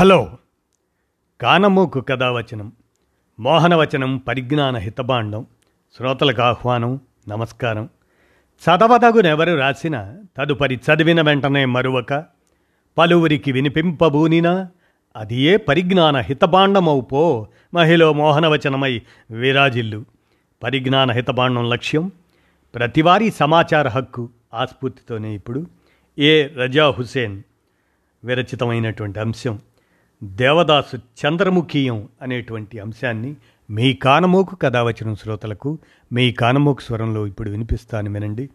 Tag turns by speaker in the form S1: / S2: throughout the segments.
S1: Hello. కానమూకు కథావచనం మోహనవచనం పరిజ్ఞాన హితబాండం శ్రోతలకు ఆహ్వానం నమస్కారం. చదవదగునెవరు రాసిన తదుపరి చదివిన వెంటనే మరువక పలువురికి వినిపింపబూనినా అది ఏ పరిజ్ఞాన హితబాండమౌపో మహిళ మోహనవచనమై విరాజిల్లు. పరిజ్ఞాన హితబాండం లక్ష్యం ప్రతివారీ సమాచార హక్కు ఆస్ఫూర్తితోనే ఇప్పుడు ఏ రజా హుసేన్ విరచితమైనటువంటి అంశం. దేవదాసు చంద్రముఖీయం అనేటువంటి అంశాన్ని మీ కానమోకు కథావచనం వచ్చిన శ్రోతలకు మీ కానమోకు స్వరంలో ఇప్పుడు వినిపిస్తాను వినండి.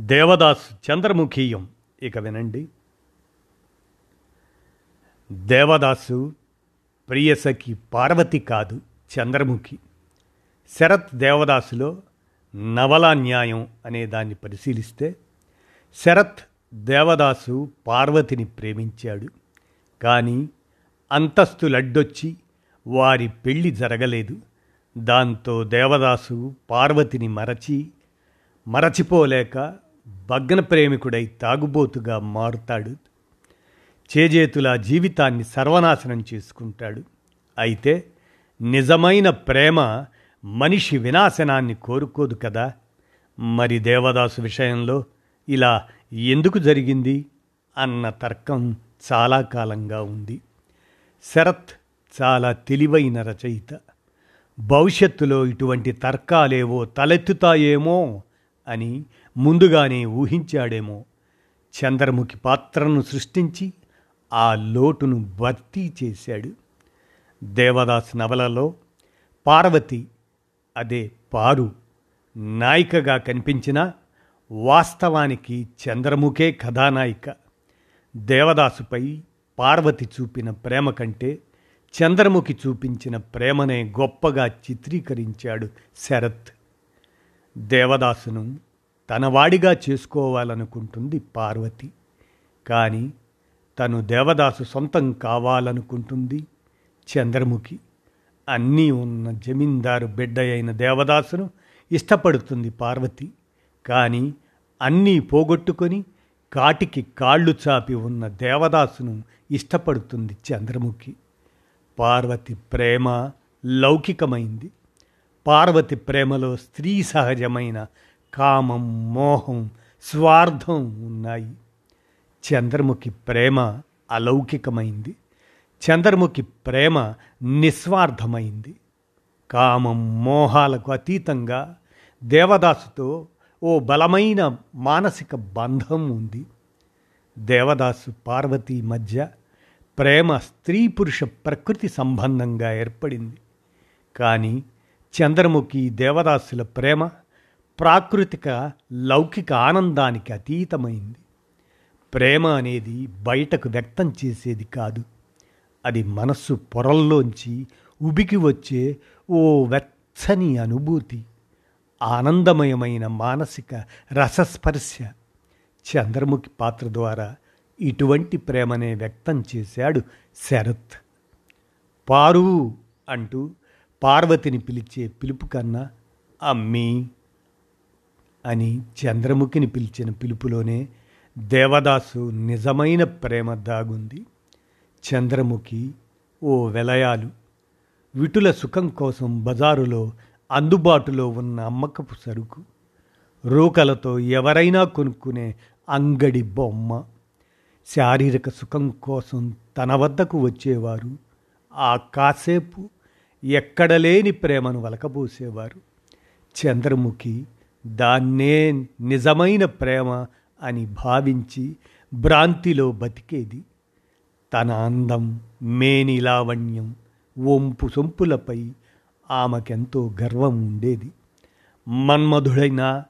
S1: దేవదాసు చంద్రముఖీయం ఇక వినండి. దేవదాసు ప్రియసఖి పార్వతి కాదు చంద్రముఖి. శరత్ దేవదాసులో నవలా న్యాయం అనే దాన్ని పరిశీలిస్తే శరత్ దేవదాసు పార్వతిని ప్రేమించాడు. కానీ అంతస్తులడ్డొచ్చి వారి పెళ్ళి జరగలేదు. దాంతో దేవదాసు పార్వతిని మరచి మరచిపోలేక భగ్న ప్రేమికుడై తాగుబోతుగా మారుతాడు. చేజేతుల జీవితాన్ని సర్వనాశనం చేసుకుంటాడు. అయితే నిజమైన ప్రేమ మనిషి వినాశనాన్ని కోరుకోదు కదా. మరి దేవదాసు విషయంలో ఇలా ఎందుకు జరిగింది? అన్న తర్కం చాలా కాలంగా ఉంది. శరత్ చాలా తెలివైన రచయిత. భవిష్యత్తులో ఇటువంటి తర్కాలేవో తలెత్తుతాయేమో అని ముందుగానే ఊహించాడేమో. చంద్రముఖి పాత్రను సృష్టించి ఆ లోటును భర్తీ చేశాడు. దేవదాస్ నవలలో పార్వతి అదే పారు నాయికగా కనిపించిన వాస్తవానికి చంద్రముఖే కథానాయిక. దేవదాసుపై పార్వతి చూపిన ప్రేమ కంటే చంద్రముఖి చూపించిన ప్రేమనే గొప్పగా చిత్రీకరించాడు శరత్. దేవదాసును తన వాడిగా చేసుకోవాలనుకుంటుంది పార్వతి. కానీ తను దేవదాసు సొంతం కావాలనుకుంటుంది చంద్రముఖి. అన్నీ ఉన్న జమీందారు బిడ్డ అయిన దేవదాసును ఇష్టపడుతుంది పార్వతి. కానీ అన్నీ పోగొట్టుకొని కాటికి కాళ్ళు చాపి ఉన్న దేవదాసును ఇష్టపడుతుంది చంద్రముఖి. పార్వతి ప్రేమ లౌకికమైంది. పార్వతి ప్రేమలో స్త్రీ సహజమైన కామం మోహం స్వార్థం ఉన్నాయి. చంద్రముఖి ప్రేమ అలౌకికమైంది. చంద్రముఖి ప్రేమ నిస్వార్థమైంది. కామం మోహాలకు అతీతంగా దేవదాసుతో ఓ బలమైన మానసిక బంధం ఉంది. దేవదాసు పార్వతి మధ్య ప్రేమ స్త్రీ పురుష ప్రకృతి సంబంధంగా ఏర్పడింది. కానీ చంద్రముఖి దేవదాసుల ప్రేమ ప్రాకృతిక లౌకిక ఆనందానికి అతీతమైంది. ప్రేమ అనేది బయటకు వ్యక్తం చేసేది కాదు. అది మనస్సు పొరల్లోంచి ఉబికి వచ్చే ఓ వెచ్చని అనుభూతి. ఆనందమయమైన మానసిక రసస్పర్శ చంద్రముఖి పాత్ర ద్వారా ఇటువంటి ప్రేమనే వ్యక్తం చేశాడు శరత్. పారు అంటూ పార్వతిని పిలిచే పిలుపు కన్నా అమ్మీ అని చంద్రముఖిని పిలిచిన పిలుపులోనే దేవదాసు నిజమైన ప్రేమ దాగుంది. చంద్రముఖి ఓ వెలయాలు విటుల సుఖం కోసం బజారులో అందుబాటులో ఉన్న అమ్మకపు సరుకు రూకలతో ఎవరైనా కొనుక్కునే అంగడి బొమ్మ శారీరక సుఖం కోసం తన వద్దకు వచ్చేవారు. ఆ కాసేపు ఎక్కడలేని ప్రేమను వలకబోసేవారు. చంద్రముఖి దాన్నే నిజమైన ప్రేమ అని భావించి భ్రాంతిలో బతికేది. తన అందం మేనిలావణ్యం ఒంపు వంపు సొంపులపై ఆమెకెంతో గర్వం ఉండేది. మన్మధుడైన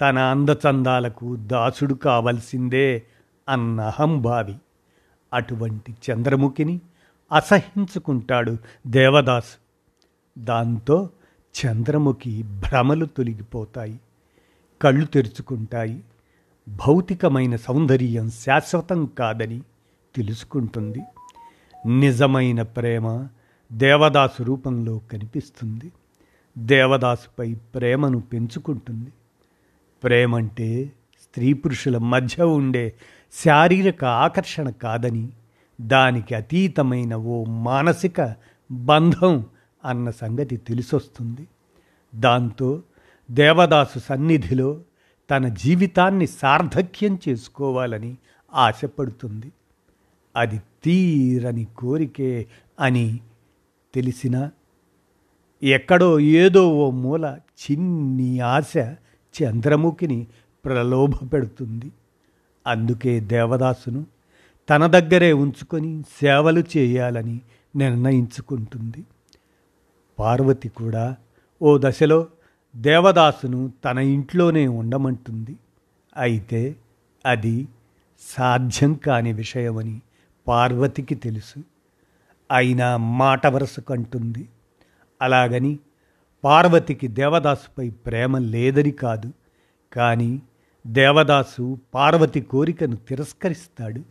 S1: తన అందచందాలకు దాసుడు కావలసిందే అన్న అహంభావి. అటువంటి చంద్రముఖిని అసహించుకుంటాడు దేవదాసు. దాంతో చంద్రముఖి భ్రమలు తొలగిపోతాయి కళ్ళు తెరుచుకుంటాయి. భౌతికమైన సౌందర్యం శాశ్వతం కాదని తెలుసుకుంటుంది. నిజమైన ప్రేమ దేవదాసు రూపంలో కనిపిస్తుంది. దేవదాసుపై ప్రేమను పెంచుకుంటుంది. ప్రేమంటే స్త్రీ పురుషుల మధ్య ఉండే శారీరక ఆకర్షణ కాదని దానికి అతీతమైన ఓ మానసిక బంధం అన్న సంగతి తెలిసొస్తుంది. దాంతో దేవదాసు సన్నిధిలో తన జీవితాన్ని సార్థక్యం చేసుకోవాలని ఆశపడుతుంది. అది తీరని కోరికే అని తెలిసినా ఎక్కడో ఏదో ఓ మూల చిన్ని ఆశ చంద్రముఖిని ప్రలోభ పెడుతుంది అందుకే దేవదాసును తన దగ్గరే ఉంచుకొని సేవలు చేయాలని నిర్ణయించుకుంటుంది. పార్వతి కూడా ఓ దశలో దేవదాసును తన ఇంట్లోనే ఉండమంటుంది. అయితే అది సాధ్యం కాని విషయమని పార్వతికి తెలుసు. అయినా మాట వరుసకంటుంది. అలాగని పార్వతికి దేవదాసుపై ప్రేమ లేదని కాదు. కానీ దేవదాసు పార్వతి కోరికను తిరస్కరిస్తాడు.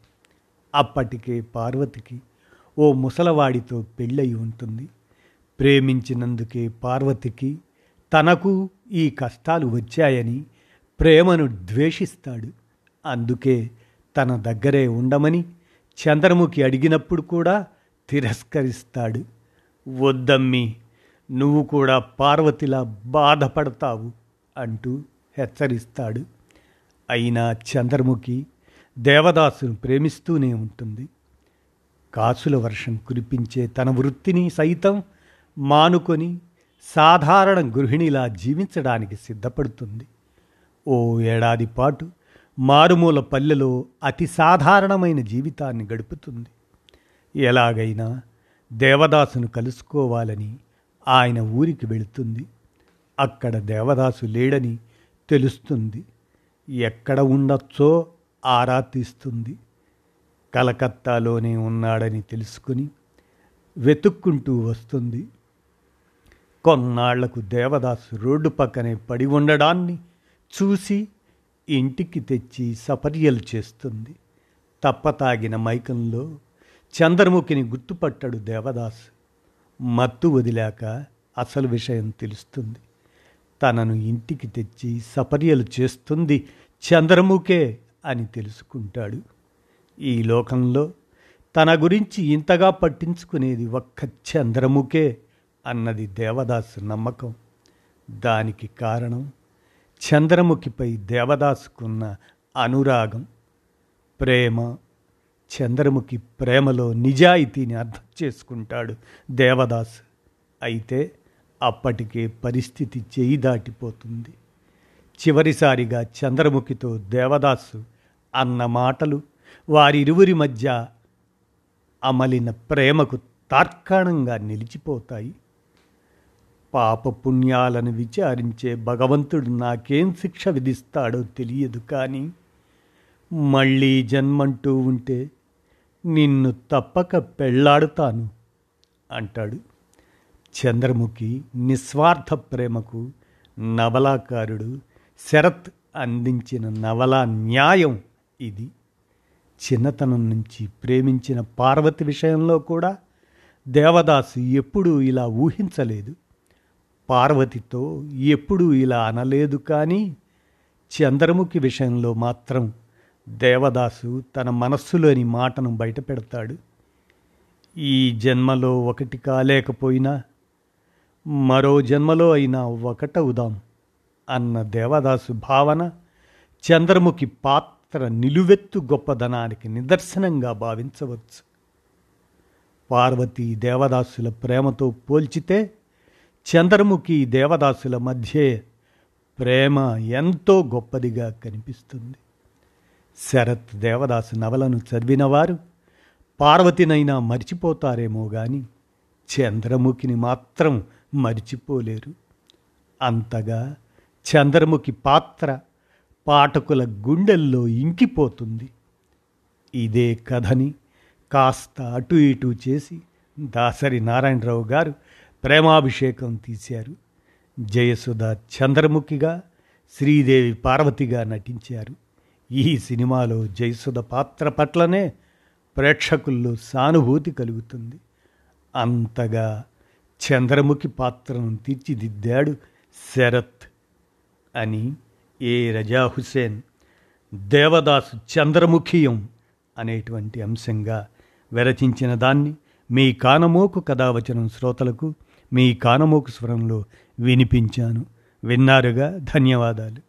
S1: అప్పటికే పార్వతికి ఓ ముసలవాడితో పెళ్ళయి ఉంటుంది. ప్రేమించినందుకే పార్వతికి తనకు ఈ కష్టాలు వచ్చాయని ప్రేమను ద్వేషిస్తాడు. అందుకే తన దగ్గరే ఉండమని చంద్రముఖి అడిగినప్పుడు కూడా తిరస్కరిస్తాడు. వద్దమ్మి నువ్వు కూడా పార్వతిలా బాధపడతావు అంటూ హెచ్చరిస్తాడు. అయినా చంద్రముఖి దేవదాసును ప్రేమిస్తూనే ఉంటుంది. కాసుల వర్షం కురిపించే తన వృత్తిని సైతం మానుకొని సాధారణ గృహిణిలా జీవించడానికి సిద్ధపడుతుంది. ఓ ఏడాది పాటు మారుమూల పల్లెలో అతి సాధారణమైన జీవితాన్ని గడుపుతుంది. ఎలాగైనా దేవదాసును కలుసుకోవాలని ఆయన ఊరికి వెళుతుంది. అక్కడ దేవదాసు లేడని తెలుస్తుంది. ఎక్కడ ఉండొచ్చో ఆరా తీస్తుంది. కలకత్తాలోనే ఉన్నాడని తెలుసుకుని వెతుక్కుంటూ వస్తుంది. కొన్నాళ్ళకు దేవదాసు రోడ్డు పక్కనే పడి ఉండడాన్ని చూసి ఇంటికి తెచ్చి సపర్యలు చేస్తుంది. తప్పతాగిన మైకంలో చంద్రముఖిని గుర్తుపట్టాడు దేవదాస్. మత్తు వదిలాక అసలు విషయం తెలుస్తుంది. తనను ఇంటికి తెచ్చి సపర్యలు చేస్తుంది చంద్రముఖే అని తెలుసుకుంటాడు. ఈ లోకంలో తన గురించి ఇంతగా పట్టించుకునేది ఒక్క చంద్రముఖే అన్నది దేవదాస్ నమ్మకం. దానికి కారణం చంద్రముఖిపై దేవదాసుకున్న అనురాగం ప్రేమ చంద్రముఖి ప్రేమలో నిజాయితీని అర్థం చేసుకుంటాడు దేవదాస్. అయితే అప్పటికే పరిస్థితి చేయి దాటిపోతుంది. చివరిసారిగా చంద్రముఖితో దేవదాసు అన్న మాటలు వారిరువురి మధ్య అమలిన ప్రేమకు తార్కాణంగా నిలిచిపోతాయి. పాపపుణ్యాలను విచారించే భగవంతుడు నాకేం శిక్ష విధిస్తాడో తెలియదు కానీ మళ్ళీ జన్మంటూ ఉంటే నిన్ను తప్పక పెళ్ళాడుతాను అంటాడు. చంద్రముఖి నిస్వార్థ ప్రేమకు నవలాకారుడు శరత్ అందించిన నవలా న్యాయం ఇది. చిన్నతనం నుంచి ప్రేమించిన పార్వతి విషయంలో కూడా దేవదాసు ఎప్పుడూ ఇలా ఊహించలేదు. పార్వతితో ఎప్పుడూ ఇలా అనలేదు కానీ చంద్రముఖి విషయంలో మాత్రం దేవదాసు తన మనస్సులోని మాటను బయటపెడతాడు. ఈ జన్మలో ఒకటి కాలేకపోయినా మరో జన్మలో అయినా ఒకటవుదాం అన్న దేవదాసు భావన చంద్రముఖి పాత్ర నిలువెత్తు గొప్పదనానికి నిదర్శనంగా భావించవచ్చు. పార్వతి దేవదాసుల ప్రేమతో పోల్చితే చంద్రముఖి దేవదాసుల మధ్య ప్రేమ ఎంతో గొప్పదిగా కనిపిస్తుంది. శరత్ దేవదాసు నవలను చదివినవారు పార్వతినైనా మర్చిపోతారేమో గాని చంద్రముఖిని మాత్రం మరిచిపోలేరు. అంతగా చంద్రముఖి పాత్ర పాఠకుల గుండెల్లో ఇంకిపోతుంది. ఇదే కథని కాస్త అటు ఇటు చేసి దాసరి నారాయణరావు గారు ప్రేమాభిషేకం తీశారు. జయసుధ చంద్రముఖిగా శ్రీదేవి పార్వతిగా నటించారు. ఈ సినిమాలో జయసుధ పాత్ర పట్లనే ప్రేక్షకుల్లో సానుభూతి కలుగుతుంది. అంతగా చంద్రముఖి పాత్రను తీర్చిదిద్దాడు శరత్ అని ఏ రజా హుసేన్ దేవదాసు చంద్రముఖియం అనేటువంటి అంశంగా విరచించిన దాన్ని మీ కానమోకు కథావచనం శ్రోతలకు మీ కానమోకు స్వరంలో వినిపించాను. విన్నారుగా? ధన్యవాదాలు.